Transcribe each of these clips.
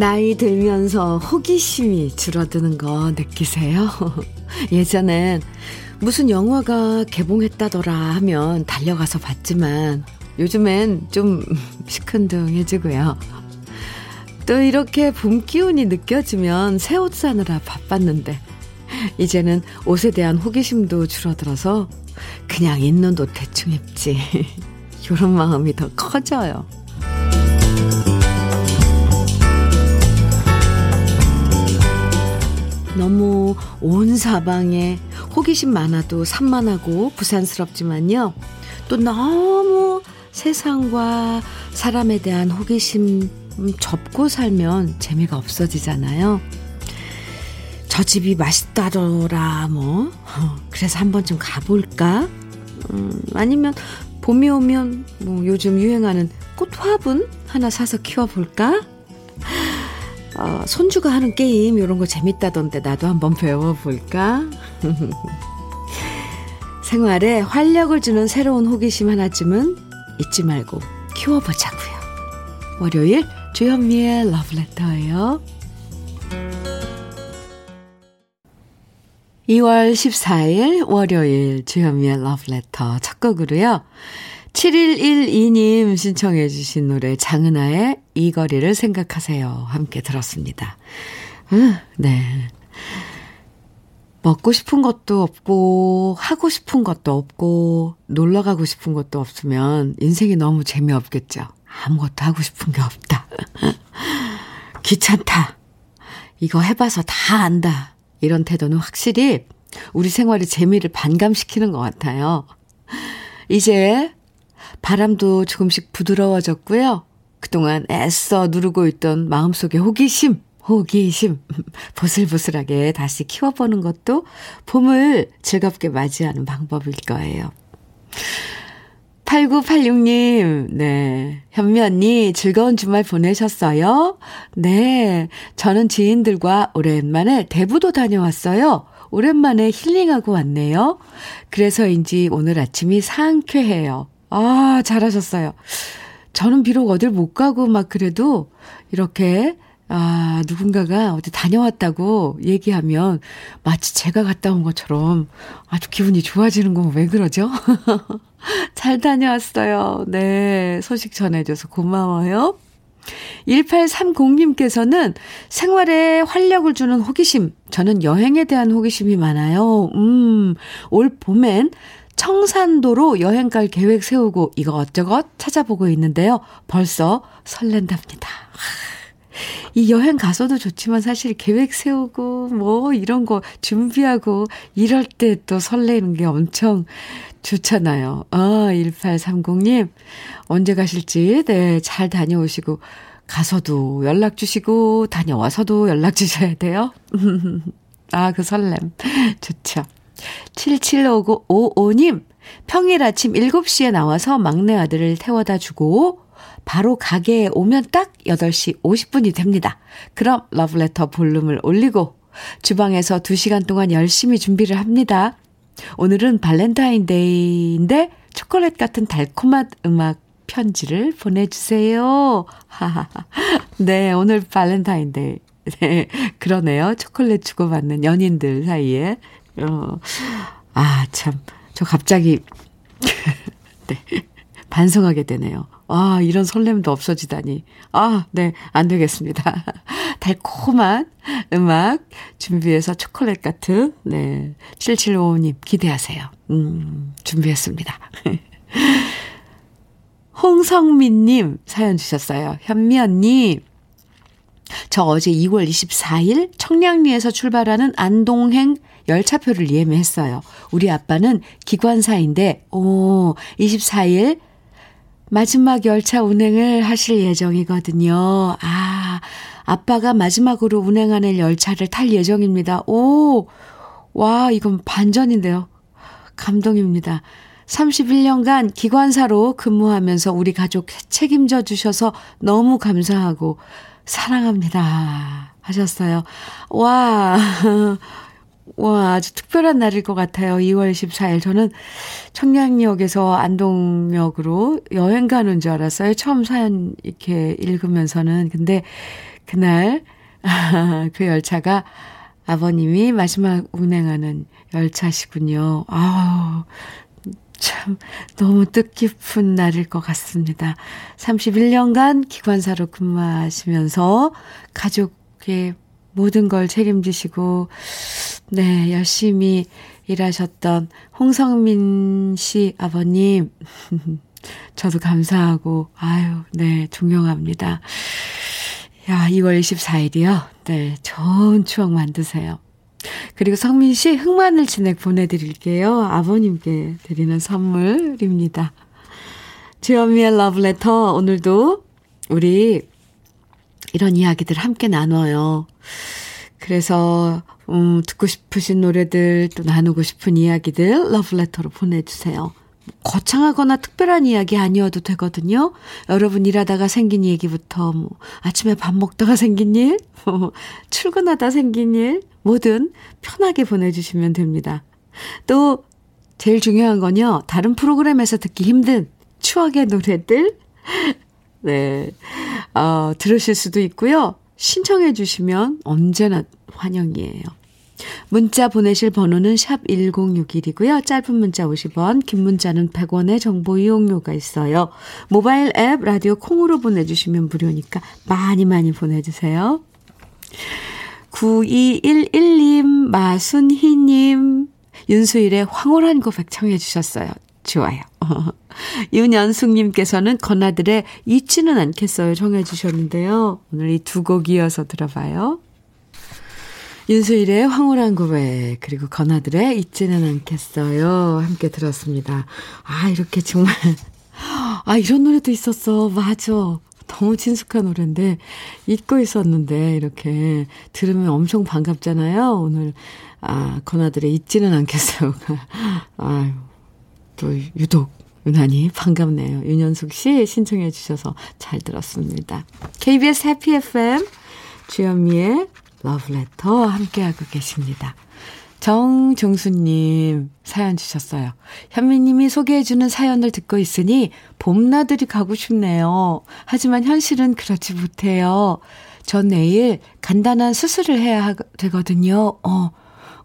나이 들면서 호기심이 줄어드는 거 느끼세요? 예전엔 무슨 영화가 개봉했다더라 하면 달려가서 봤지만 요즘엔 좀 시큰둥해지고요. 또 이렇게 봄 기운이 느껴지면 새 옷 사느라 바빴는데 이제는 옷에 대한 호기심도 줄어들어서 그냥 있는 옷 대충 입지. 이런 마음이 더 커져요. 너무 온 사방에 호기심 많아도 산만하고 부산스럽지만요. 또 너무 세상과 사람에 대한 호기심 접고 살면 재미가 없어지잖아요. 저 집이 맛있다더라, 뭐. 그래서 한번 좀 가볼까? 음, 아니면 봄이 오면 뭐 요즘 유행하는 꽃화분 하나 사서 키워볼까? 어, 손주가 하는 게임 이런 거 재밌다던데 나도 한번 배워볼까? 생활에 활력을 주는 새로운 호기심 하나쯤은 잊지 말고 키워보자고요. 월요일 주현미의 러브레터예요. 2월 14일 월요일 주현미의 러브레터 첫 곡으로요. 7112님 신청해 주신 노래 장은아의 이 거리를 생각하세요. 함께 들었습니다. 음, 네. 먹고 싶은 것도 없고, 하고 싶은 것도 없고, 놀러 가고 싶은 것도 없으면 인생이 너무 재미없겠죠. 아무것도 하고 싶은 게 없다. 귀찮다. 이거 해봐서 다 안다. 이런 태도는 확실히 우리 생활의 재미를 반감시키는 것 같아요. 이제 바람도 조금씩 부드러워졌고요. 그동안 애써 누르고 있던 마음속의 호기심, 호기심, 보슬보슬하게 다시 키워보는 것도 봄을 즐겁게 맞이하는 방법일 거예요. 8986님, 네. 현미 언니, 즐거운 주말 보내셨어요? 네. 저는 지인들과 오랜만에 대부도 다녀왔어요. 오랜만에 힐링하고 왔네요. 그래서인지 오늘 아침이 상쾌해요. 아, 잘하셨어요. 저는 비록 어딜 못 가고 막 그래도 이렇게 아, 누군가가 어디 다녀왔다고 얘기하면 마치 제가 갔다 온 것처럼 아주 기분이 좋아지는 건 왜 그러죠? 잘 다녀왔어요. 네. 소식 전해줘서 고마워요. 1830님께서는 생활에 활력을 주는 호기심. 저는 여행에 대한 호기심이 많아요. 음, 올 봄엔 청산도로 여행 갈 계획 세우고 이것저것 찾아보고 있는데요. 벌써 설렌답니다. 이 여행 가서도 좋지만 사실 계획 세우고 뭐 이런 거 준비하고 이럴 때 또 설레는 게 엄청 좋잖아요. 아, 1830님. 언제 가실지, 네, 잘 다녀오시고, 가서도 연락 주시고, 다녀와서도 연락 주셔야 돼요. 아, 그 설렘. 좋죠. 775955님, 평일 아침 7시에 나와서 막내 아들을 태워다 주고, 바로 가게에 오면 딱 8시 50분이 됩니다. 그럼 러브레터 볼륨을 올리고, 주방에서 2시간 동안 열심히 준비를 합니다. 오늘은 발렌타인데이인데 초콜릿 같은 달콤한 음악 편지를 보내주세요. 네, 오늘 발렌타인데이. 네, 그러네요. 초콜릿 주고받는 연인들 사이에. 어, 아, 참. 저 갑자기, 네, 반성하게 되네요. 아, 이런 설렘도 없어지다니. 아, 네, 안 되겠습니다. 달콤한 음악 준비해서 초콜릿 같은, 네. 7755님 기대하세요. 음, 준비했습니다. 홍성민님 사연 주셨어요. 현미 언니, 저 어제 2월 24일 청량리에서 출발하는 안동행 열차표를 예매했어요. 우리 아빠는 기관사인데, 오, 24일 마지막 열차 운행을 하실 예정이거든요. 아, 아빠가 마지막으로 운행하는 열차를 탈 예정입니다. 오, 와, 이건 반전인데요. 감동입니다. 31년간 기관사로 근무하면서 우리 가족 책임져 주셔서 너무 감사하고 사랑합니다. 하셨어요. 와, 와, 아주 특별한 날일 것 같아요. 2월 14일. 저는 청량역에서 안동역으로 여행 가는 줄 알았어요. 처음 사연 이렇게 읽으면서는. 근데 그날, 그 열차가 아버님이 마지막 운행하는 열차시군요. 아우, 참, 너무 뜻깊은 날일 것 같습니다. 31년간 기관사로 근무하시면서 가족의 모든 걸 책임지시고, 네, 열심히 일하셨던 홍성민 씨 아버님, 저도 감사하고, 아유, 네, 존경합니다. 야, 2월 24일이요. 네, 좋은 추억 만드세요. 그리고 성민 씨 흑마늘 진액 보내드릴게요. 아버님께 드리는 선물입니다. 주현미의 러브레터 오늘도 우리 이런 이야기들 함께 나눠요. 그래서 음, 듣고 싶으신 노래들 또 나누고 싶은 이야기들 러브레터로 보내주세요. 거창하거나 특별한 이야기 아니어도 되거든요. 여러분 일하다가 생긴 얘기부터 뭐 아침에 밥 먹다가 생긴 일, 뭐 출근하다 생긴 일, 뭐든 편하게 보내주시면 됩니다. 또 제일 중요한 건요. 다른 프로그램에서 듣기 힘든 추억의 노래들 네. 어, 들으실 수도 있고요. 신청해 주시면 언제나 환영이에요. 문자 보내실 번호는 샵 1061이고요. 짧은 문자 50원, 긴 문자는 100원의 정보 이용료가 있어요. 모바일 앱 라디오 콩으로 보내주시면 무료니까 많이 많이 보내주세요. 9211님, 마순희님, 윤수일의 황홀한 고백 청해 주셨어요. 좋아요. 윤연숙님께서는 건아들의 잊지는 않겠어요 청해 주셨는데요. 오늘 이 두 곡 이어서 들어봐요. 윤수일의 황홀한 고백 그리고 건아들의 잊지는 않겠어요 함께 들었습니다. 아 이렇게 정말 아 이런 노래도 있었어 맞아 너무 친숙한 노래인데 잊고 있었는데 이렇게 들으면 엄청 반갑잖아요. 오늘 아 건아들의 잊지는 않겠어요. 아유 또 유독 유난히 반갑네요. 윤현숙 씨 신청해 주셔서 잘 들었습니다. KBS 해피 FM 주현미의 러브레터 함께하고 계십니다. 정종수님 사연 주셨어요. 현미님이 소개해주는 사연을 듣고 있으니 봄나들이 가고 싶네요. 하지만 현실은 그렇지 못해요. 전 내일 간단한 수술을 해야 되거든요. 어,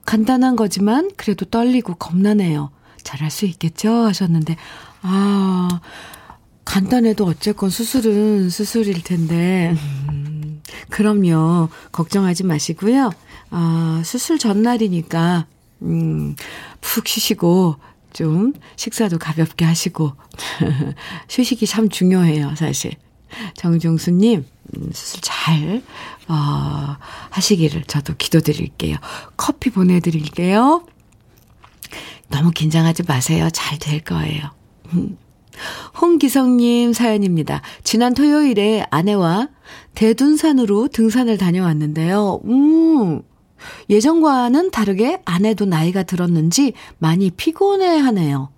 간단한 거지만 그래도 떨리고 겁나네요. 잘할 수 있겠죠? 하셨는데, 아, 간단해도 어쨌건 수술은 수술일 텐데, 음, 그럼요. 걱정하지 마시고요. 아, 수술 전날이니까, 음, 푹 쉬시고, 좀 식사도 가볍게 하시고, 휴식이 참 중요해요, 사실. 정종수님, 음, 수술 잘, 어, 하시기를 저도 기도드릴게요. 커피 보내드릴게요. 너무 긴장하지 마세요. 잘 될 거예요. 음. 홍기성님 사연입니다. 지난 토요일에 아내와 대둔산으로 등산을 다녀왔는데요. 음, 예전과는 다르게 아내도 나이가 들었는지 많이 피곤해 하네요.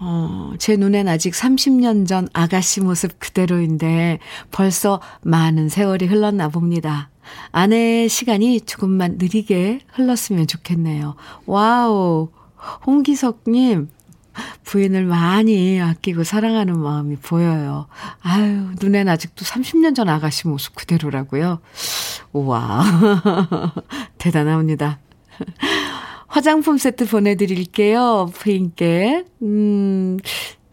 어, 제 눈엔 아직 30년 전 아가씨 모습 그대로인데 벌써 많은 세월이 흘렀나 봅니다. 아내의 시간이 조금만 느리게 흘렀으면 좋겠네요. wow. 홍기석님, 부인을 많이 아끼고 사랑하는 마음이 보여요. 아유, 눈엔 아직도 30년 전 아가씨 모습 그대로라고요. 우와. 대단합니다. 화장품 세트 보내드릴게요. 부인께. 음,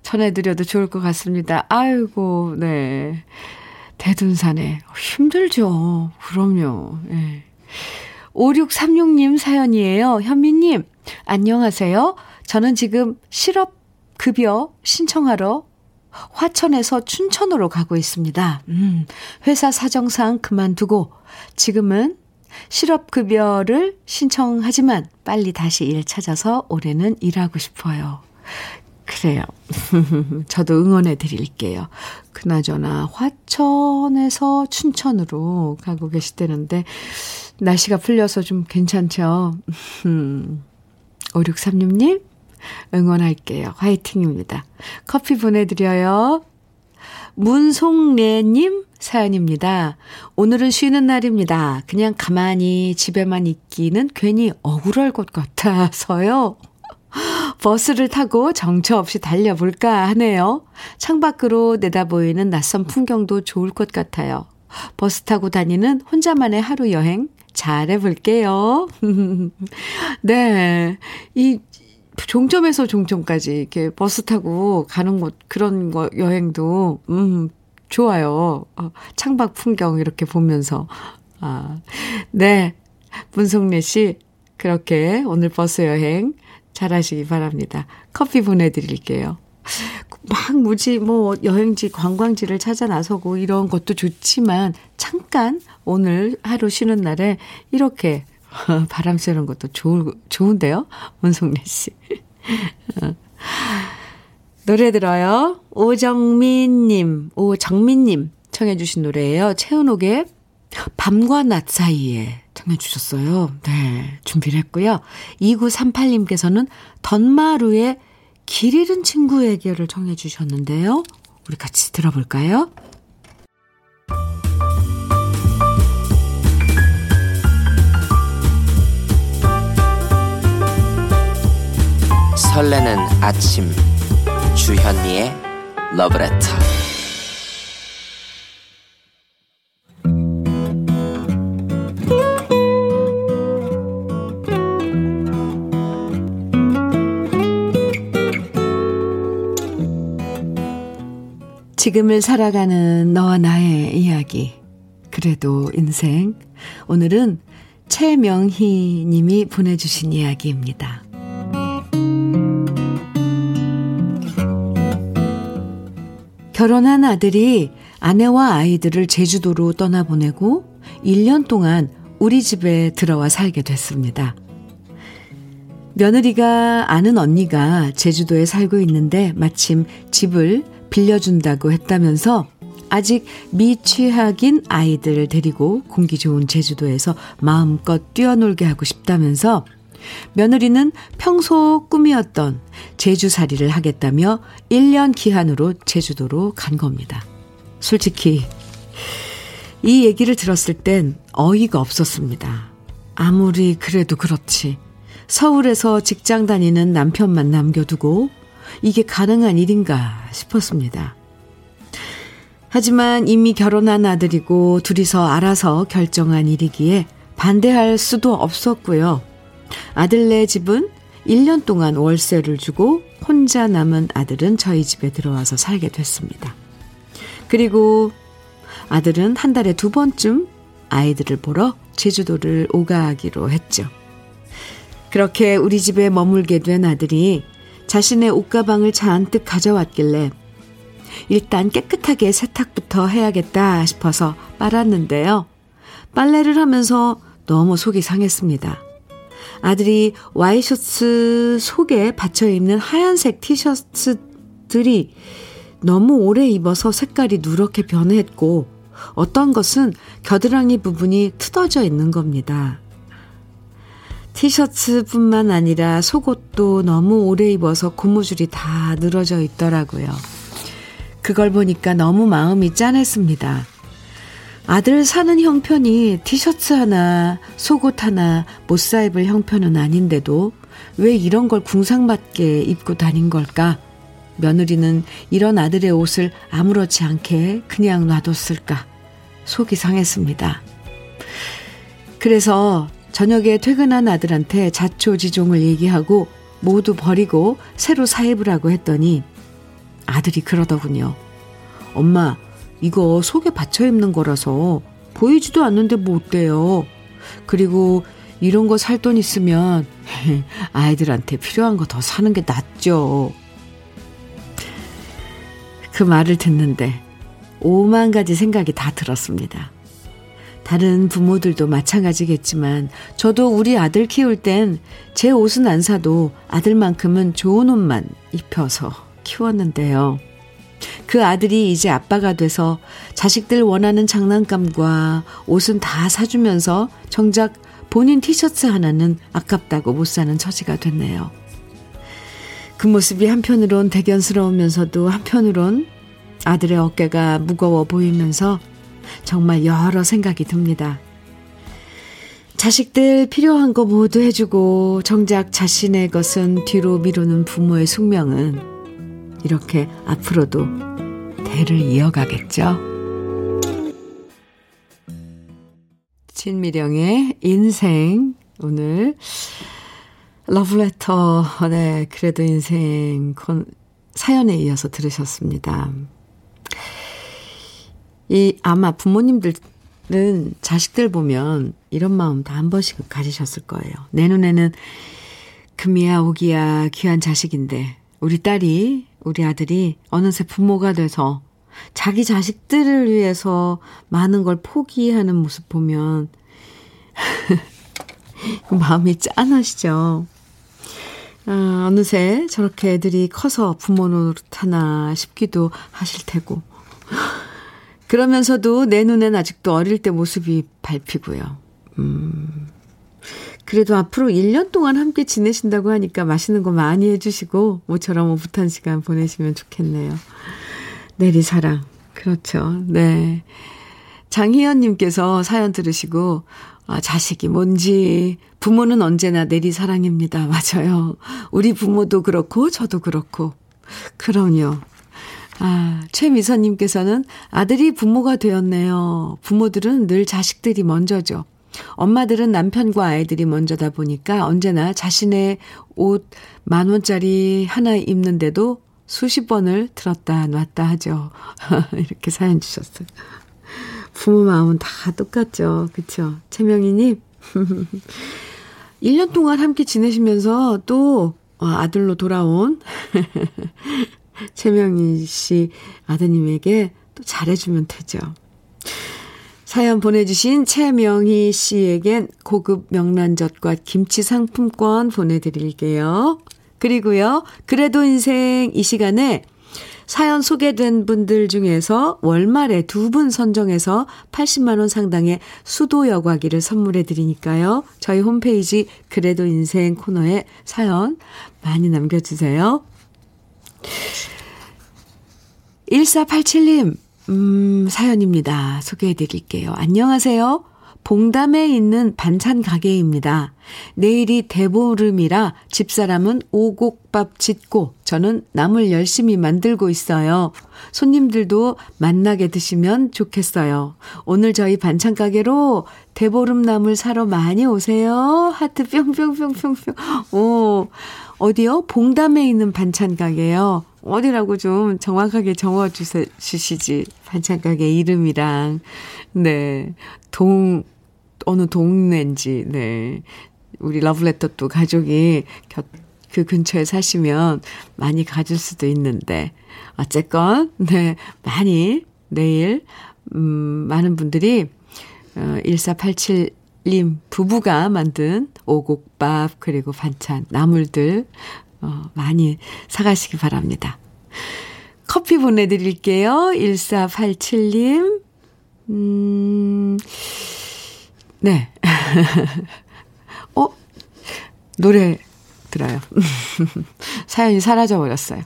전해드려도 좋을 것 같습니다. 아이고, 네. 대둔산에. 힘들죠. 그럼요. 예. 5636님 사연이에요. 현미님, 안녕하세요. 저는 지금 실업급여 신청하러 화천에서 춘천으로 가고 있습니다. 음, 회사 사정상 그만두고 지금은 실업급여를 신청하지만 빨리 다시 일 찾아서 올해는 일하고 싶어요. 그래요. 저도 응원해 드릴게요. 그나저나 화천에서 춘천으로 가고 계시다는데 날씨가 풀려서 좀 괜찮죠? 5636님, 응원할게요. 화이팅입니다. 커피 보내드려요. 문송래님 사연입니다. 오늘은 쉬는 날입니다. 그냥 가만히 집에만 있기는 괜히 억울할 것 같아서요. 버스를 타고 정처 없이 달려볼까 하네요. 창밖으로 내다보이는 낯선 풍경도 좋을 것 같아요. 버스 타고 다니는 혼자만의 하루 여행 잘해볼게요. 네. 이 종점에서 종점까지 이렇게 버스 타고 가는 곳, 그런 거, 여행도, 음, 좋아요. 어, 창밖 풍경 이렇게 보면서. 아, 네. 문송래 씨, 그렇게 오늘 버스 여행 잘 하시기 바랍니다. 커피 보내드릴게요. 막 무지 뭐 여행지 관광지를 찾아 나서고 이런 것도 좋지만 잠깐 오늘 하루 쉬는 날에 이렇게 바람 쐬는 것도 좋, 좋은데요? 문송래 씨. 어. 노래 들어요. 오정민 님, 오정민 님 청해 주신 노래예요. 채은옥의 밤과 낮 사이에 청해 주셨어요. 네, 준비를 했고요. 2938님께서는 던마루의 길 잃은 친구에게를 청해 주셨는데요. 우리 같이 들어볼까요? 설레는 아침 주현미의 러브레터 지금을 살아가는 너와 나의 이야기. 그래도 인생. 오늘은 최명희 님이 보내주신 이야기입니다. 결혼한 아들이 아내와 아이들을 제주도로 떠나보내고 1년 동안 우리 집에 들어와 살게 됐습니다. 며느리가 아는 언니가 제주도에 살고 있는데 마침 집을 빌려준다고 했다면서 아직 미취학인 아이들을 데리고 공기 좋은 제주도에서 마음껏 뛰어놀게 하고 싶다면서 며느리는 평소 꿈이었던 제주살이를 하겠다며 1년 기한으로 제주도로 간 겁니다. 솔직히 이 얘기를 들었을 땐 어이가 없었습니다. 아무리 그래도 그렇지. 서울에서 직장 다니는 남편만 남겨두고 이게 가능한 일인가 싶었습니다. 하지만 이미 결혼한 아들이고 둘이서 알아서 결정한 일이기에 반대할 수도 없었고요. 아들네 집은 1년 동안 월세를 주고 혼자 남은 아들은 저희 집에 들어와서 살게 됐습니다. 그리고 아들은 한 달에 두 번쯤 아이들을 보러 제주도를 오가기로 했죠. 그렇게 우리 집에 머물게 된 아들이 자신의 옷가방을 잔뜩 가져왔길래 일단 깨끗하게 세탁부터 해야겠다 싶어서 빨았는데요. 빨래를 하면서 너무 속이 상했습니다. 아들이 와이셔츠 속에 받쳐 입는 하얀색 티셔츠들이 너무 오래 입어서 색깔이 누렇게 변했고 어떤 것은 겨드랑이 부분이 뜯어져 있는 겁니다. 티셔츠뿐만 아니라 속옷도 너무 오래 입어서 고무줄이 다 늘어져 있더라고요. 그걸 보니까 너무 마음이 짠했습니다. 아들 사는 형편이 티셔츠 하나, 속옷 하나 못 사 입을 형편은 아닌데도 왜 이런 걸 궁상맞게 입고 다닌 걸까? 며느리는 이런 아들의 옷을 아무렇지 않게 그냥 놔뒀을까? 속이 상했습니다. 그래서 저녁에 퇴근한 아들한테 자초지종을 얘기하고 모두 버리고 새로 사입으라고 했더니 아들이 그러더군요. 엄마, 이거 속에 받쳐 입는 거라서 보이지도 않는데 뭐 어때요? 그리고 이런 거 살 돈 있으면 아이들한테 필요한 거 더 사는 게 낫죠. 그 말을 듣는데 오만 가지 생각이 다 들었습니다. 다른 부모들도 마찬가지겠지만 저도 우리 아들 키울 땐 제 옷은 안 사도 아들만큼은 좋은 옷만 입혀서 키웠는데요. 그 아들이 이제 아빠가 돼서 자식들 원하는 장난감과 옷은 다 사주면서 정작 본인 티셔츠 하나는 아깝다고 못 사는 처지가 됐네요. 그 모습이 한편으론 대견스러우면서도 한편으론 아들의 어깨가 무거워 보이면서 정말 여러 생각이 듭니다. 자식들 필요한 거 모두 해주고 정작 자신의 것은 뒤로 미루는 부모의 숙명은 이렇게 앞으로도 대를 이어가겠죠. 진미령의 인생. 오늘 러브레터, 네, 그래도 인생 사연에 이어서 들으셨습니다. 이 아마 부모님들은 자식들 보면 이런 마음 다 한 번씩 가지셨을 거예요. 내 눈에는 금이야 오기야 귀한 자식인데 우리 딸이 우리 아들이 어느새 부모가 돼서 자기 자식들을 위해서 많은 걸 포기하는 모습 보면 마음이 짠하시죠. 아, 어느새 저렇게 애들이 커서 부모 노릇 하나 싶기도 하실 테고. 그러면서도 내 눈엔 아직도 어릴 때 모습이 밟히고요. 음. 그래도 앞으로 1년 동안 함께 지내신다고 하니까 맛있는 거 많이 해주시고, 모처럼 오붓한 시간 보내시면 좋겠네요. 내리 사랑. 그렇죠. 네. 장희연님께서 사연 들으시고, 아, 자식이 뭔지, 부모는 언제나 내리 사랑입니다. 맞아요. 우리 부모도 그렇고, 저도 그렇고. 그럼요. 아, 최미선님께서는 아들이 부모가 되었네요. 부모들은 늘 자식들이 먼저죠. 엄마들은 남편과 아이들이 먼저다 보니까 언제나 자신의 옷 만 원짜리 하나 입는데도 수십 번을 들었다 놨다 하죠. 이렇게 사연 주셨어요. 부모 마음은 다 똑같죠. 그쵸? 최명희님. 1년 동안 함께 지내시면서 또 어, 아들로 돌아온 최명희 씨 아드님에게 또 잘해주면 되죠. 사연 보내주신 최명희 씨에겐 고급 명란젓과 김치 상품권 보내드릴게요. 그리고요, 그래도 인생 이 시간에 사연 소개된 분들 중에서 월말에 두 분 선정해서 80만원 상당의 수도 여과기를 선물해 드리니까요. 저희 홈페이지 그래도 인생 코너에 사연 많이 남겨주세요. 1487님, 음, 사연입니다. 소개해 드릴게요. 안녕하세요. 봉담에 있는 반찬 가게입니다. 내일이 대보름이라 집사람은 오곡밥 짓고 저는 나물 열심히 만들고 있어요. 손님들도 만나게 드시면 좋겠어요. 오늘 저희 반찬 가게로 대보름 나물 사러 많이 오세요. 하트 뿅뿅뿅뿅뿅. 오, 어디요? 봉담에 있는 반찬 가게요. 어디라고 좀 정확하게 적어 주시지. 반찬 가게 이름이랑. 네. 동, 어느 동네인지, 네. 우리 러브레터 또 가족이 곁, 그 근처에 사시면 많이 가질 수도 있는데. 어쨌건, 네. 많이 내일, 음, 많은 분들이, 어, 1487 님 부부가 만든 오곡밥, 그리고 반찬, 나물들, 어, 많이 사가시기 바랍니다. 커피 보내드릴게요. 1487님. 음, 네. 어? 노래 들어요. 사연이 사라져버렸어요.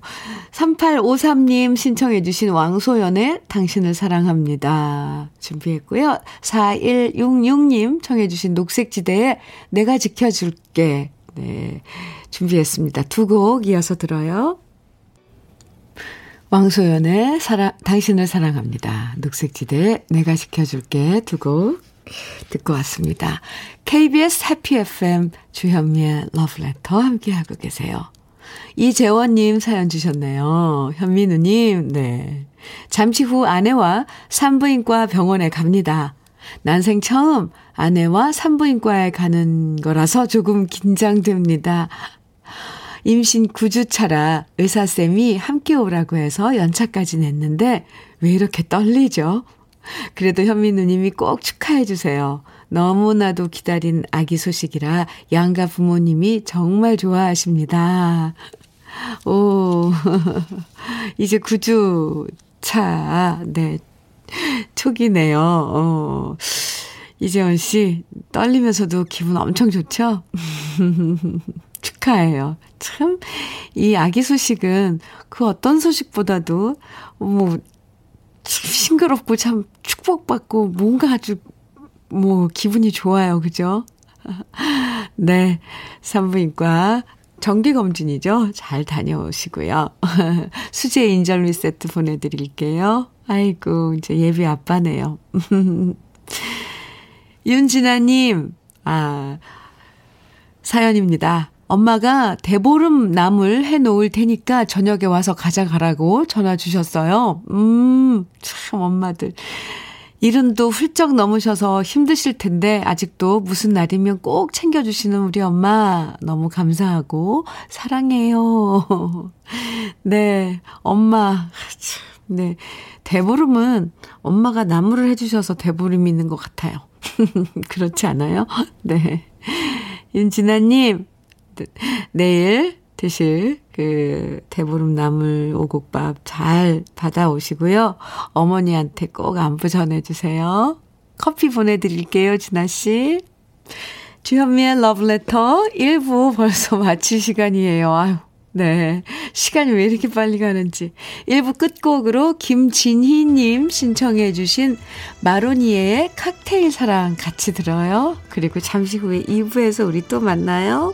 3853님 신청해주신 왕소연의 당신을 사랑합니다. 준비했고요. 4166님 청해주신 녹색지대의 내가 지켜줄게. 네. 준비했습니다. 두 곡 이어서 들어요. 왕소연의 사랑, 당신을 사랑합니다. 녹색지대 내가 지켜줄게 두 곡 듣고 왔습니다. KBS 해피 FM 주현미의 러브레터 함께하고 계세요. 이재원님 사연 주셨네요. 현민우님, 네. 잠시 후 아내와 산부인과 병원에 갑니다. 난생 처음 아내와 산부인과에 가는 거라서 조금 긴장됩니다. 임신 9주차라 의사쌤이 함께 오라고 해서 연차까지 냈는데 왜 이렇게 떨리죠? 그래도 현미 누님이 꼭 축하해 주세요. 너무나도 기다린 아기 소식이라 양가 부모님이 정말 좋아하십니다. 오, 이제 9주 차, 네, 초기네요. 어, 이재원 씨, 떨리면서도 기분 엄청 좋죠? 축하해요. 참, 이 아기 소식은 그 어떤 소식보다도, 뭐, 참 싱그럽고 참 축복받고 뭔가 아주, 뭐, 기분이 좋아요. 그죠? 네. 산부인과 정기검진이죠. 잘 다녀오시고요. 수제 인절미 세트 보내드릴게요. 아이고, 이제 예비 아빠네요. 윤진아님, 아, 사연입니다. 엄마가 대보름 나물 해 놓을 테니까 저녁에 와서 가져가라고 전화 주셨어요. 음, 참, 엄마들. 이른도 훌쩍 넘으셔서 힘드실 텐데, 아직도 무슨 날이면 꼭 챙겨주시는 우리 엄마. 너무 감사하고, 사랑해요. 네, 엄마. 네. 대보름은 엄마가 나무를 해주셔서 대보름이 있는 것 같아요. 그렇지 않아요? 네. 윤진아님, 내일 드실 그 대보름 나물 오곡밥 잘 받아오시고요. 어머니한테 꼭 안부 전해주세요. 커피 보내드릴게요, 진아씨. 주현미의 러브레터 1부 벌써 마칠 시간이에요. 아유, 네. 시간이 왜 이렇게 빨리 가는지. 1부 끝곡으로 김진희님 신청해주신 마로니에의 칵테일 사랑 같이 들어요. 그리고 잠시 후에 2부에서 우리 또 만나요.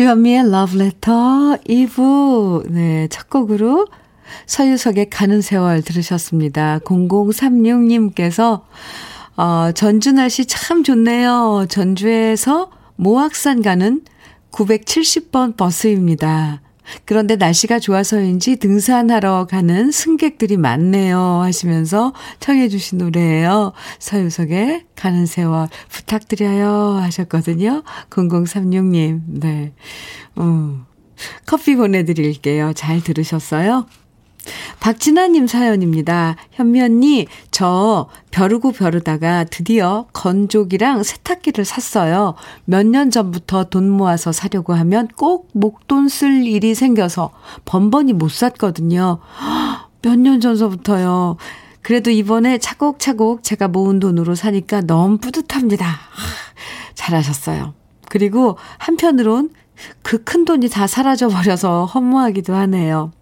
주현미의 Love Letter 2부. 네, 첫 곡으로 서유석의 가는 세월 들으셨습니다. 0036님께서, 어, 전주 날씨 참 좋네요. 전주에서 모악산 가는 970번 버스입니다. 그런데 날씨가 좋아서인지 등산하러 가는 승객들이 많네요. 하시면서 청해 주신 노래예요. 서유석의 가는 세월 부탁드려요. 하셨거든요. 0036님. 네. 음, 커피 보내드릴게요. 잘 들으셨어요? 박진아님 사연입니다. 현미 언니, 저 벼르고 벼르다가 드디어 건조기랑 세탁기를 샀어요. 몇 년 전부터 돈 모아서 사려고 하면 꼭 목돈 쓸 일이 생겨서 번번이 못 샀거든요. 몇 년 전서부터요. 그래도 이번에 차곡차곡 제가 모은 돈으로 사니까 너무 뿌듯합니다. 잘하셨어요. 그리고 한편으론 그 큰 돈이 다 사라져 버려서 허무하기도 하네요.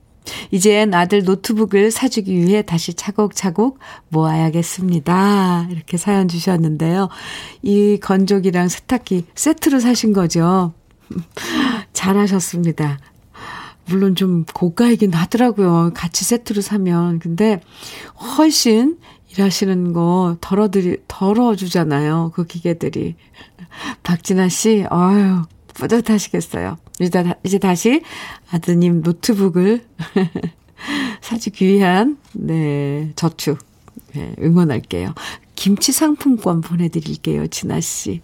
이젠 아들 노트북을 사주기 위해 다시 차곡차곡 모아야겠습니다. 이렇게 사연 주셨는데요. 이 건조기랑 세탁기 세트로 사신 거죠. 잘하셨습니다. 물론 좀 고가이긴 하더라고요. 같이 세트로 사면. 근데 훨씬 일하시는 거 덜어드리, 덜어주잖아요. 그 기계들이. 박진아 씨, 어휴, 뿌듯하시겠어요. 이제, 이제 다시 아드님 노트북을 사주기 위한, 네, 저축. 네, 응원할게요. 김치 상품권 보내드릴게요, 진아씨.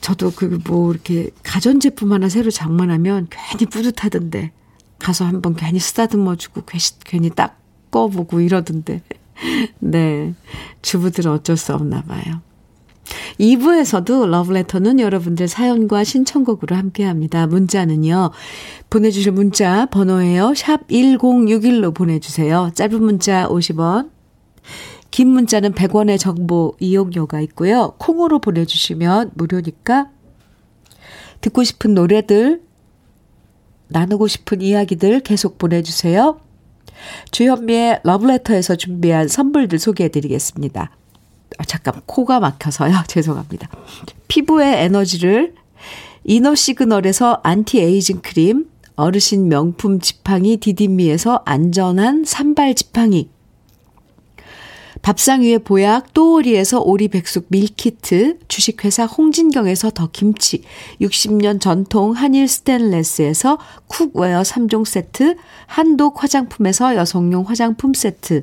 저도 그 뭐 이렇게 가전제품 하나 새로 장만하면 괜히 뿌듯하던데. 가서 한번 괜히 쓰다듬어 주고 괜히 닦아보고 이러던데. 네. 주부들은 어쩔 수 없나 봐요. 2부에서도 러브레터는 여러분들 사연과 신청곡으로 함께 합니다. 문자는요. 보내주실 문자 번호예요. 샵 1061로 보내주세요. 짧은 문자 50원. 긴 문자는 100원의 정보 이용료가 있고요. 콩으로 보내주시면 무료니까 듣고 싶은 노래들, 나누고 싶은 이야기들 계속 보내주세요. 주현미의 러브레터에서 준비한 선물들 소개해드리겠습니다. 아, 잠깐 코가 막혀서요. 죄송합니다. 피부의 에너지를 이너 시그널에서 안티 에이징 크림, 어르신 명품 지팡이 디디미에서 안전한 삼발 지팡이, 밥상 위의 보약 또오리에서 오리 백숙 밀키트, 주식회사 홍진경에서 더 김치, 60년 전통 한일 스텐레스에서 cookware 3종 세트, 한독 화장품에서 여성용 화장품 세트,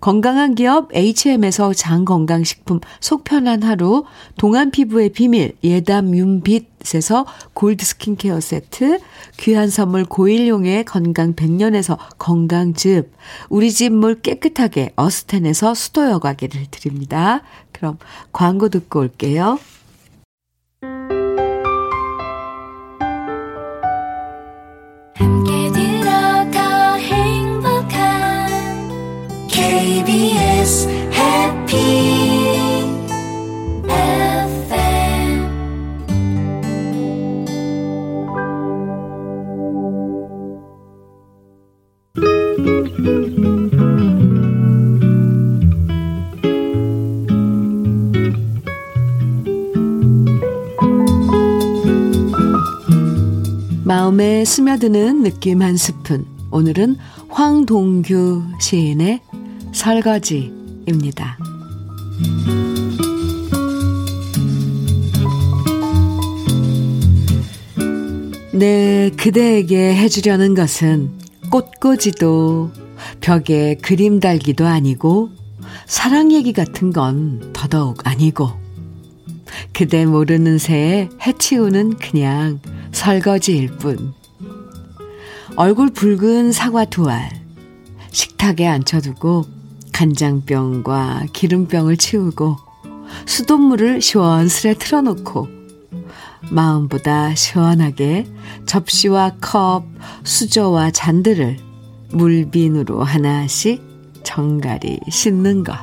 건강한 기업 H&M에서 장건강식품 속편한 하루, 동안 피부의 비밀 예담 윤빛에서 골드 스킨케어 세트, 귀한 선물 고일용의 건강 100년에서 건강즙, 우리 집 물 깨끗하게 어스텐에서 수도 여과기를 드립니다. 그럼 광고 듣고 올게요. 스며드는 느낌 한 스푼. 오늘은 황동규 시인의 설거지입니다. 네, 그대에게 해주려는 것은 꽃꽂이도 벽에 그림 달기도 아니고 사랑 얘기 같은 건 더더욱 아니고 그대 모르는 새에 해치우는 그냥 설거지일 뿐. 얼굴 붉은 사과 두 알, 식탁에 앉혀두고 간장병과 기름병을 치우고 수돗물을 시원스레 틀어놓고 마음보다 시원하게 접시와 컵, 수저와 잔들을 물빈으로 하나씩 정갈이 씻는 것.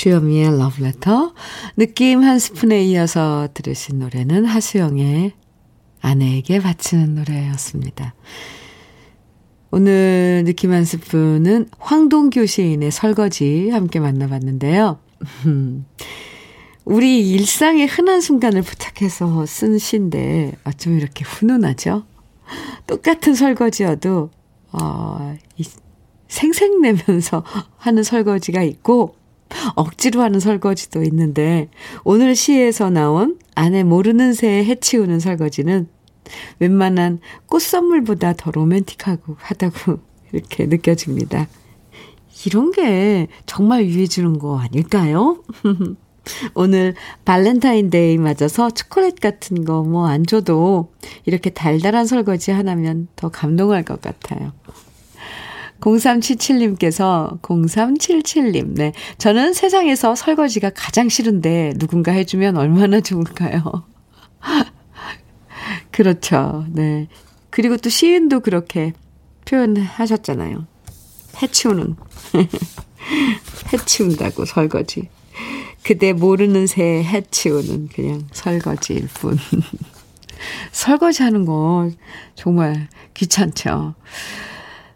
주현미의 러브레터. 느낌 한 스푼에 이어서 들으신 노래는 하수영의 아내에게 바치는 노래였습니다. 오늘 느낌 한 스푼은 황동규 시인의 설거지 함께 만나봤는데요. 우리 일상의 흔한 순간을 부탁해서 쓴 시인데 어쩜 이렇게 훈훈하죠? 똑같은 설거지여도 어, 이 생색내면서 하는 설거지가 있고 억지로 하는 설거지도 있는데 오늘 시에서 나온 아내 모르는 새에 해치우는 설거지는 웬만한 꽃 선물보다 더 로맨틱하고 하다고 이렇게 느껴집니다. 이런 게 정말 위해 주는 거 아닐까요? 오늘 발렌타인데이 맞아서 초콜릿 같은 거 뭐 안 줘도 이렇게 달달한 설거지 하나면 더 감동할 것 같아요. 0377님께서 0377님, 네. 저는 세상에서 설거지가 가장 싫은데 누군가 해주면 얼마나 좋을까요? 그렇죠. 네. 그리고 또 시인도 그렇게 표현하셨잖아요. 해치우는. 해치운다고, 설거지. 그대 모르는 새에 해치우는 그냥 설거지일 뿐. 설거지 하는 거 정말 귀찮죠.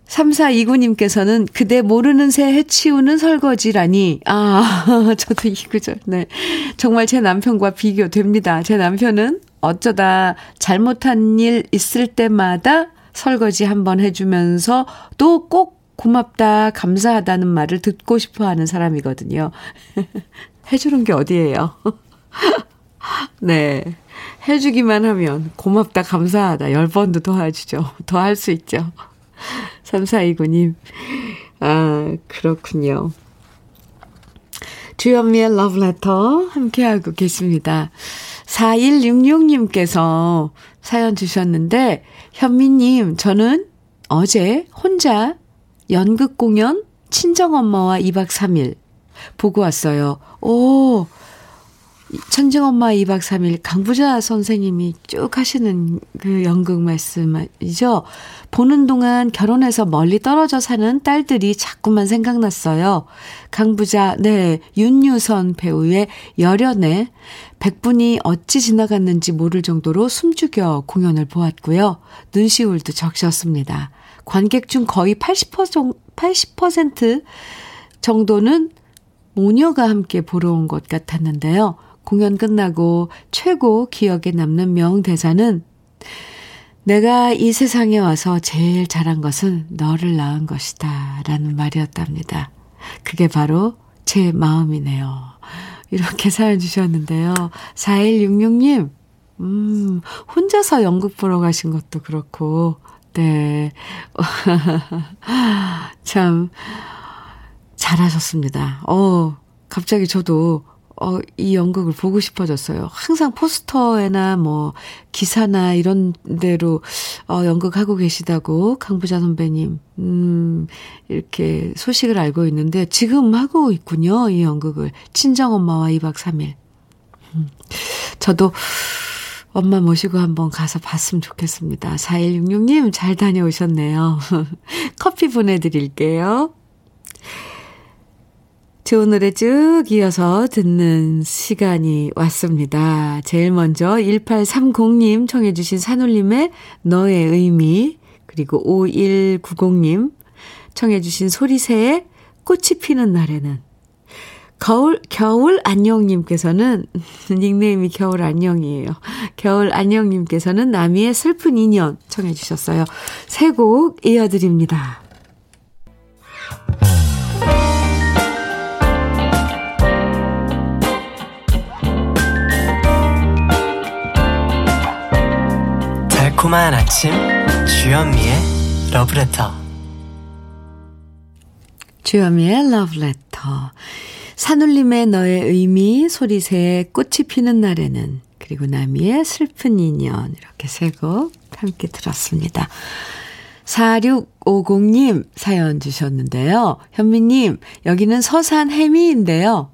3429님께서는 그대 모르는 새 해치우는 설거지라니. 아, 저도 이 구절, 네. 정말 제 남편과 비교됩니다. 제 남편은 어쩌다 잘못한 일 있을 때마다 설거지 한번 해주면서 또 꼭 고맙다, 감사하다는 말을 듣고 싶어 하는 사람이거든요. 해주는 게 어디예요? 네. 해주기만 하면 고맙다, 감사하다, 열 번도 더 해주죠. 더 할 수 있죠. 3429님. 아, 그렇군요. 주현미의 러브레터 함께하고 계십니다. 4166님께서 사연 주셨는데, 현미님, 저는 어제 혼자 연극 공연 친정엄마와 2박 3일 보고 왔어요. 오, 천정엄마 2박 3일 강부자 선생님이 쭉 하시는 그 연극 말씀이죠. 보는 동안 결혼해서 멀리 떨어져 사는 딸들이 자꾸만 생각났어요. 강부자, 네, 윤유선 배우의 열연에 백분이 어찌 지나갔는지 모를 정도로 숨죽여 공연을 보았고요. 눈시울도 적셨습니다. 관객 중 거의 80% 80% 정도는 모녀가 함께 보러 온 것 같았는데요. 공연 끝나고 최고 기억에 남는 명대사는 내가 이 세상에 와서 제일 잘한 것은 너를 낳은 것이다. 라는 말이었답니다. 그게 바로 제 마음이네요. 이렇게 사연 주셨는데요. 4166님, 음, 혼자서 연극 보러 가신 것도 그렇고, 네. 참, 잘하셨습니다. 어, 갑자기 저도 어, 이 연극을 보고 싶어졌어요. 항상 포스터에나 뭐, 기사나 이런 데로, 어, 연극하고 계시다고, 강부자 선배님, 음, 이렇게 소식을 알고 있는데, 지금 하고 있군요, 이 연극을. 친정엄마와 2박 3일. 음, 저도 엄마 모시고 한번 가서 봤으면 좋겠습니다. 4166님, 잘 다녀오셨네요. 커피 보내드릴게요. 좋은 노래 쭉 이어서 듣는 시간이 왔습니다. 제일 먼저 1830님 청해주신 산울림의 너의 의미, 그리고 5190님 청해주신 소리새의 꽃이 피는 날에는, 거울, 겨울 안녕님께서는, 닉네임이 겨울 안녕이에요. 겨울 안녕님께서는 나미의 슬픈 인연 청해주셨어요. 세 곡 이어드립니다. 달콤한 아침 주현미의 러브레터 주현미의 러브레터 산울림의 너의 의미 소리새의 꽃이 피는 날에는 그리고 나미의 슬픈 인연 이렇게 세 곡 함께 들었습니다. 4650님 사연 주셨는데요. 현미님 여기는 서산 해미인데요.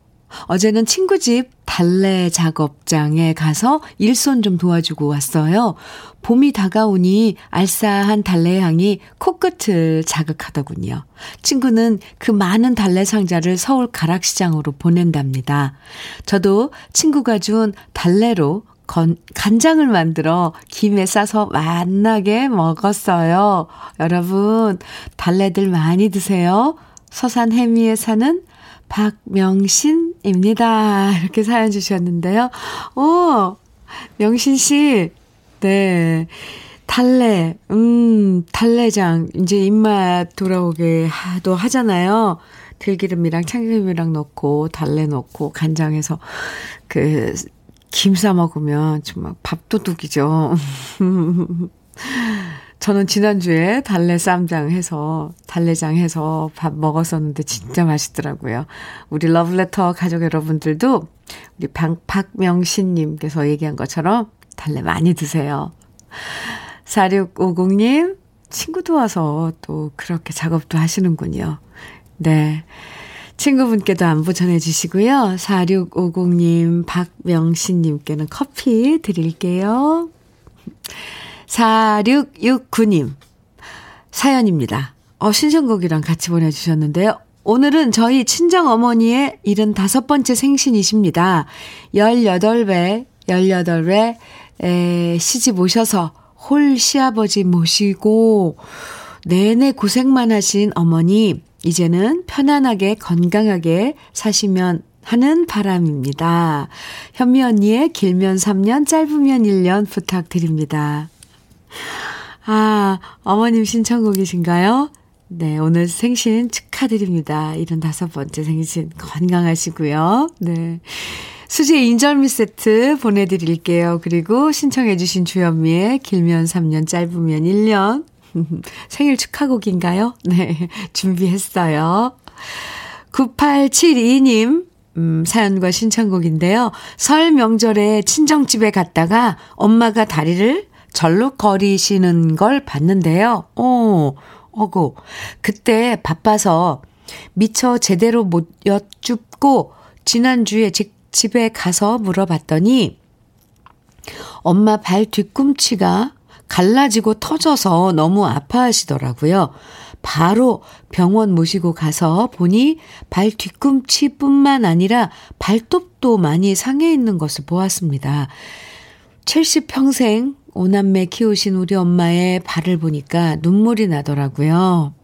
어제는 친구 집 달래 작업장에 가서 일손 좀 도와주고 왔어요. 봄이 다가오니 알싸한 달래 향이 코끝을 자극하더군요. 친구는 그 많은 달래 상자를 서울 가락시장으로 보낸답니다. 저도 친구가 준 달래로 건, 간장을 만들어 김에 싸서 맛나게 먹었어요. 여러분, 달래들 많이 드세요. 서산 해미에 사는 박명신입니다. 이렇게 사연 주셨는데요. 오, 명신 씨. 네. 달래, 음, 달래장. 이제 입맛 돌아오게 하도 하잖아요. 들기름이랑 참기름이랑 넣고, 달래 넣고, 간장해서, 그, 김 싸 먹으면 정말 밥도둑이죠. 저는 지난주에 달래 쌈장 해서, 달래장 해서 밥 먹었었는데 진짜 맛있더라고요. 우리 러브레터 가족 여러분들도 우리 박, 박명신님께서 얘기한 것처럼 달래 많이 드세요. 4650님, 친구도 와서 또 그렇게 작업도 하시는군요. 네. 친구분께도 안부 전해주시고요. 4650님, 박명신님께는 커피 드릴게요. 4669님, 사연입니다. 어, 신청곡이랑 같이 보내주셨는데요. 오늘은 저희 친정 어머니의 75번째 생신이십니다. 18배, 18배, 에, 시집 오셔서 홀 시아버지 모시고 내내 고생만 하신 어머니, 이제는 편안하게 건강하게 사시면 하는 바람입니다. 현미 언니의 길면 3년, 짧으면 1년 부탁드립니다. 아, 어머님 신청곡이신가요? 네, 오늘 생신 축하드립니다. 75번째 생신 건강하시고요. 네. 수지 인절미 세트 보내드릴게요. 그리고 신청해주신 주현미의 길면 3년, 짧으면 1년. 생일 축하곡인가요? 네, 준비했어요. 9872님, 음, 사연과 신청곡인데요. 설 명절에 친정집에 갔다가 엄마가 다리를 절룩거리시는 걸 봤는데요. 어, 어고. 그때 바빠서 미처 제대로 못 여쭙고 지난주에 직 집에 가서 물어봤더니 엄마 발 뒤꿈치가 갈라지고 터져서 너무 아파하시더라고요. 바로 병원 모시고 가서 보니 발 뒤꿈치뿐만 아니라 발톱도 많이 상해 있는 것을 보았습니다. 70평생 오남매 키우신 우리 엄마의 발을 보니까 눈물이 나더라고요.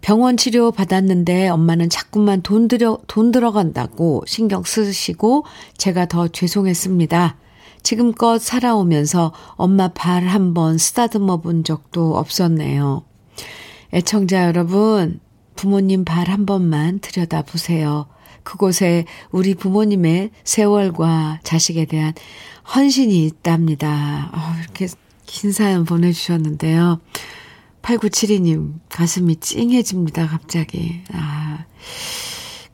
병원 치료 받았는데 엄마는 자꾸만 돈 들여, 돈 들어간다고 신경 쓰시고 제가 더 죄송했습니다. 지금껏 살아오면서 엄마 발 한번 쓰다듬어 본 적도 없었네요. 애청자 여러분, 부모님 발 한 번만 들여다 보세요. 그곳에 우리 부모님의 세월과 자식에 대한 헌신이 있답니다. 어, 이렇게 긴 사연 보내주셨는데요. 8972님, 가슴이 찡해집니다, 갑자기. 아.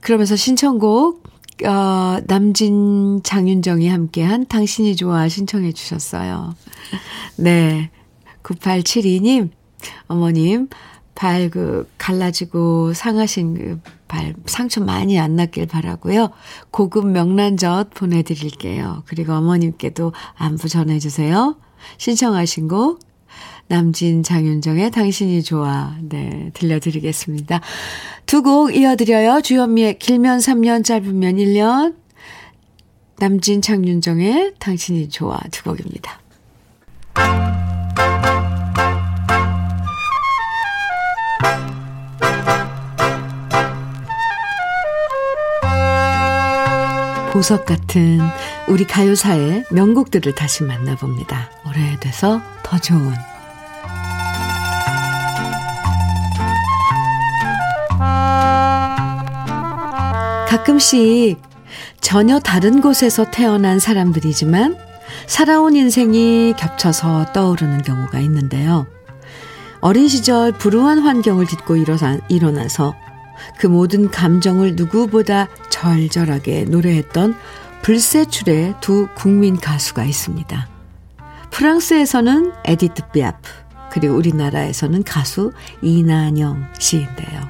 그러면서 신청곡, 어, 남진, 장윤정이 함께한 당신이 좋아 신청해 주셨어요. 네. 9872님, 어머님, 발 그 갈라지고 상하신 그 발 상처 많이 안 났길 바라고요. 고급 명란젓 보내드릴게요. 그리고 어머님께도 안부 전해주세요. 신청하신 곡 남진 장윤정의 당신이 좋아 네 들려드리겠습니다. 두 곡 이어드려요. 주현미의 길면 3년 짧으면 1년 남진 장윤정의 당신이 좋아 두 곡입니다. 보석 같은 우리 가요사의 명곡들을 다시 만나봅니다. 오래돼서 더 좋은 가끔씩 전혀 다른 곳에서 태어난 사람들이지만 살아온 인생이 겹쳐서 떠오르는 경우가 있는데요. 어린 시절 불우한 환경을 딛고 일어나, 일어나서 그 모든 감정을 누구보다 절절하게 노래했던 불세출의 두 국민 가수가 있습니다. 프랑스에서는 에디트 피아프, 그리고 우리나라에서는 가수 이난영 씨인데요.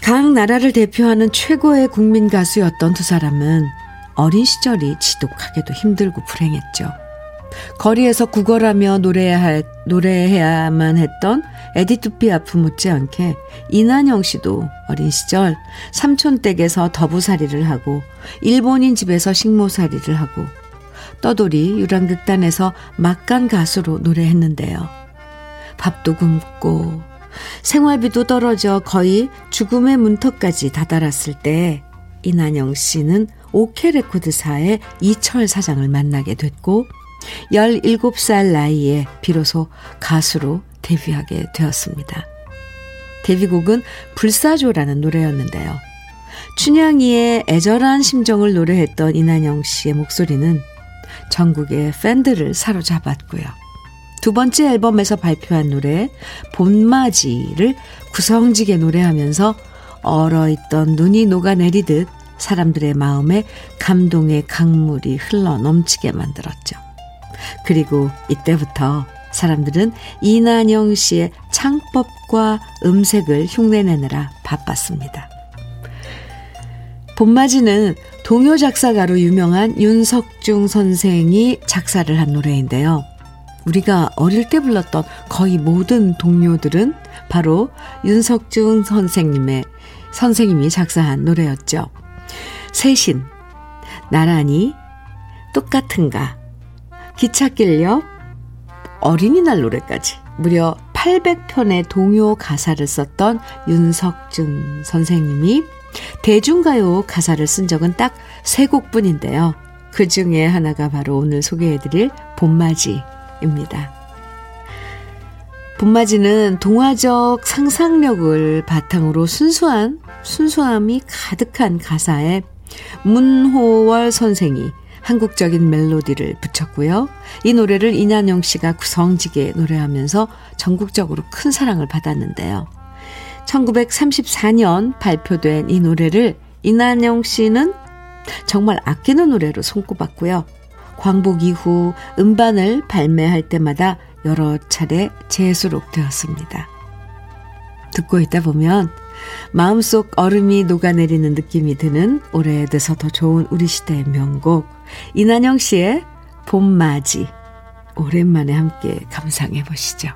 각 나라를 대표하는 최고의 국민 가수였던 두 사람은 어린 시절이 지독하게도 힘들고 불행했죠. 거리에서 구걸하며 노래해야, 할, 노래해야만 했던 에디트 피아프 못지않게 이난영 씨도 어린 시절 삼촌 댁에서 더부살이를 하고 일본인 집에서 식모살이를 하고 떠돌이 유랑극단에서 막간 가수로 노래했는데요. 밥도 굶고 생활비도 떨어져 거의 죽음의 문턱까지 다다랐을 때 이난영 씨는 오케 레코드사의 이철 사장을 만나게 됐고 17살 나이에 비로소 가수로 데뷔하게 되었습니다. 데뷔곡은 불사조라는 노래였는데요. 춘향이의 애절한 심정을 노래했던 이난영 씨의 목소리는 전국의 팬들을 사로잡았고요. 두 번째 앨범에서 발표한 노래 봄맞이를 구성지게 노래하면서 얼어있던 눈이 녹아내리듯 사람들의 마음에 감동의 강물이 흘러 넘치게 만들었죠. 그리고 이때부터 사람들은 이난영 씨의 창법과 음색을 흉내내느라 바빴습니다. 봄맞이는 동요 작사가로 유명한 윤석중 선생이 작사를 한 노래인데요. 우리가 어릴 때 불렀던 거의 모든 동요들은 바로 윤석중 선생님의 선생님이 작사한 노래였죠. 새 신, 나란히, 똑같은가, 기찻길 옆, 어린이날 노래까지 무려 800편의 동요 가사를 썼던 윤석중 선생님이 대중가요 가사를 쓴 적은 딱 세 곡뿐인데요. 그 중에 하나가 바로 오늘 소개해드릴 봄맞이입니다. 봄맞이는 동화적 상상력을 바탕으로 순수한, 순수함이 가득한 가사에 문호월 선생이 한국적인 멜로디를 붙였고요. 이 노래를 이난영 씨가 구성지게 노래하면서 전국적으로 큰 사랑을 받았는데요. 1934년 발표된 이 노래를 이난영 씨는 정말 아끼는 노래로 손꼽았고요. 광복 이후 음반을 발매할 때마다 여러 차례 재수록되었습니다. 듣고 있다 보면 마음속 얼음이 녹아내리는 느낌이 드는 오래돼서 더 좋은 우리 시대의 명곡 이난영 씨의 봄맞이 오랜만에 함께 감상해 보시죠.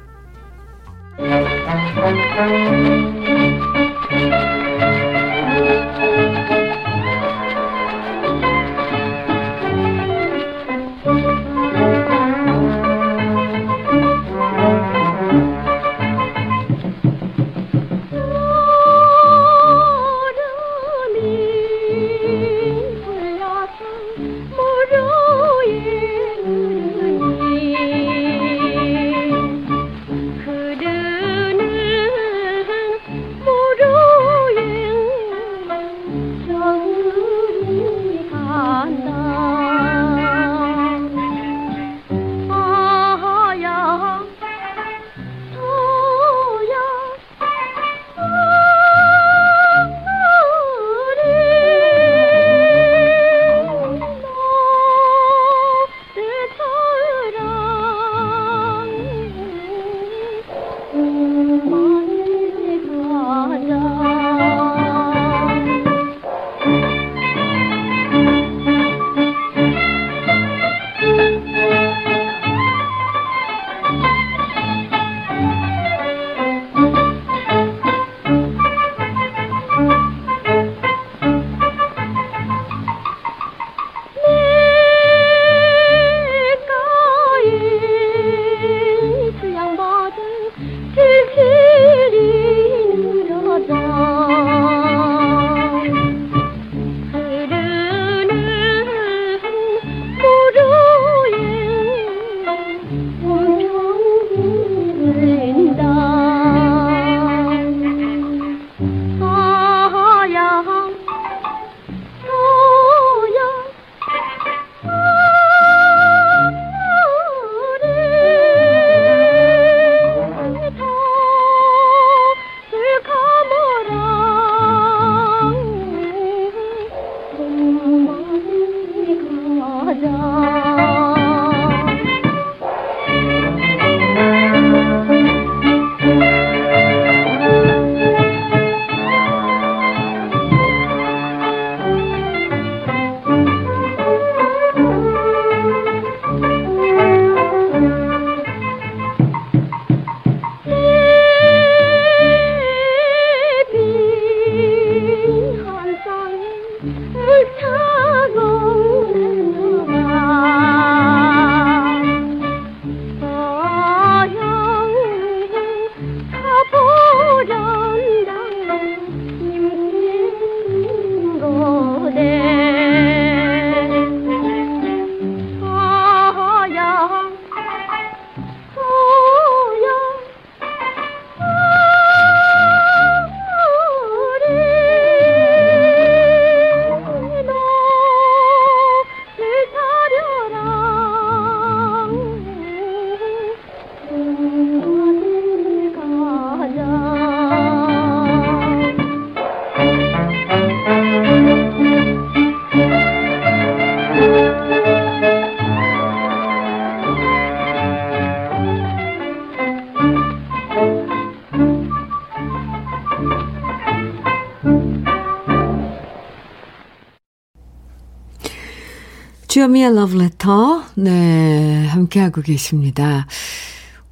주여미의 러브레터. 네, 함께하고 계십니다.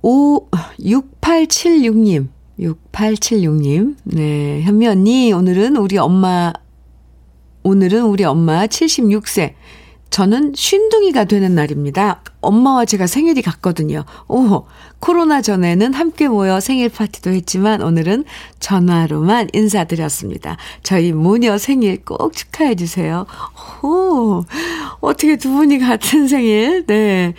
5, 6876님. 6876님. 네, 현미 언니, 오늘은 우리 엄마, 오늘은 우리 엄마 76세. 저는 쉰둥이가 되는 날입니다. 엄마와 제가 생일이 같거든요. 오, 코로나 전에는 함께 모여 생일 파티도 했지만 오늘은 전화로만 인사드렸습니다. 저희 모녀 생일 꼭 축하해 주세요. 오, 어떻게 두 분이 같은 생일? 네.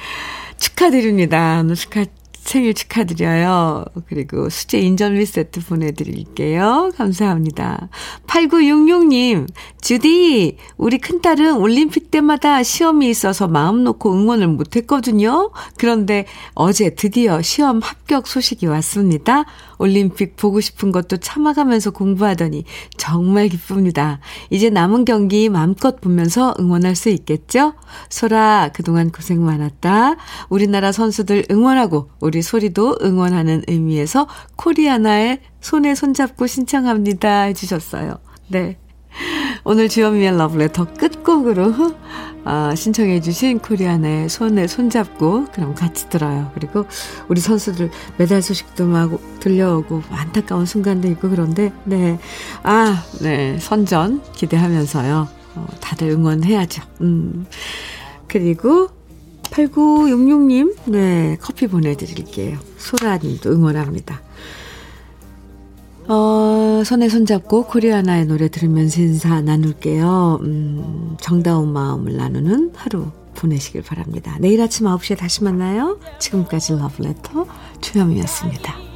축하드립니다. 축하, 생일 축하드려요. 그리고 수제 인절미 세트 보내드릴게요. 감사합니다. 8966님, 주디, 우리 큰딸은 올림픽 때마다 시험이 있어서 마음 놓고 응원을 못했거든요. 그런데 어제 드디어 시험 합격 소식이 왔습니다. 올림픽 보고 싶은 것도 참아가면서 공부하더니 정말 기쁩니다. 이제 남은 경기 마음껏 보면서 응원할 수 있겠죠? 소라, 그동안 고생 많았다. 우리나라 선수들 응원하고 우리 소리도 응원하는 의미에서 코리아나의 손에 손잡고 신청합니다. 해주셨어요. 네. 오늘 주현미의 러브레터 끝곡으로 아, 신청해 주신 코리아나의 손에 손잡고 그럼 같이 들어요. 그리고 우리 선수들 메달 소식도 막 들려오고 안타까운 순간도 있고 그런데 네. 아, 네. 선전 기대하면서요. 어, 다들 응원해야죠. 음. 그리고 8966님, 네, 커피 보내드릴게요. 소라님도 응원합니다. 어, 손에 손잡고 코리아나의 노래 들으면서 인사 나눌게요. 음, 정다운 마음을 나누는 하루 보내시길 바랍니다. 내일 아침 9시에 다시 만나요. 지금까지 러브레터 주현미였습니다.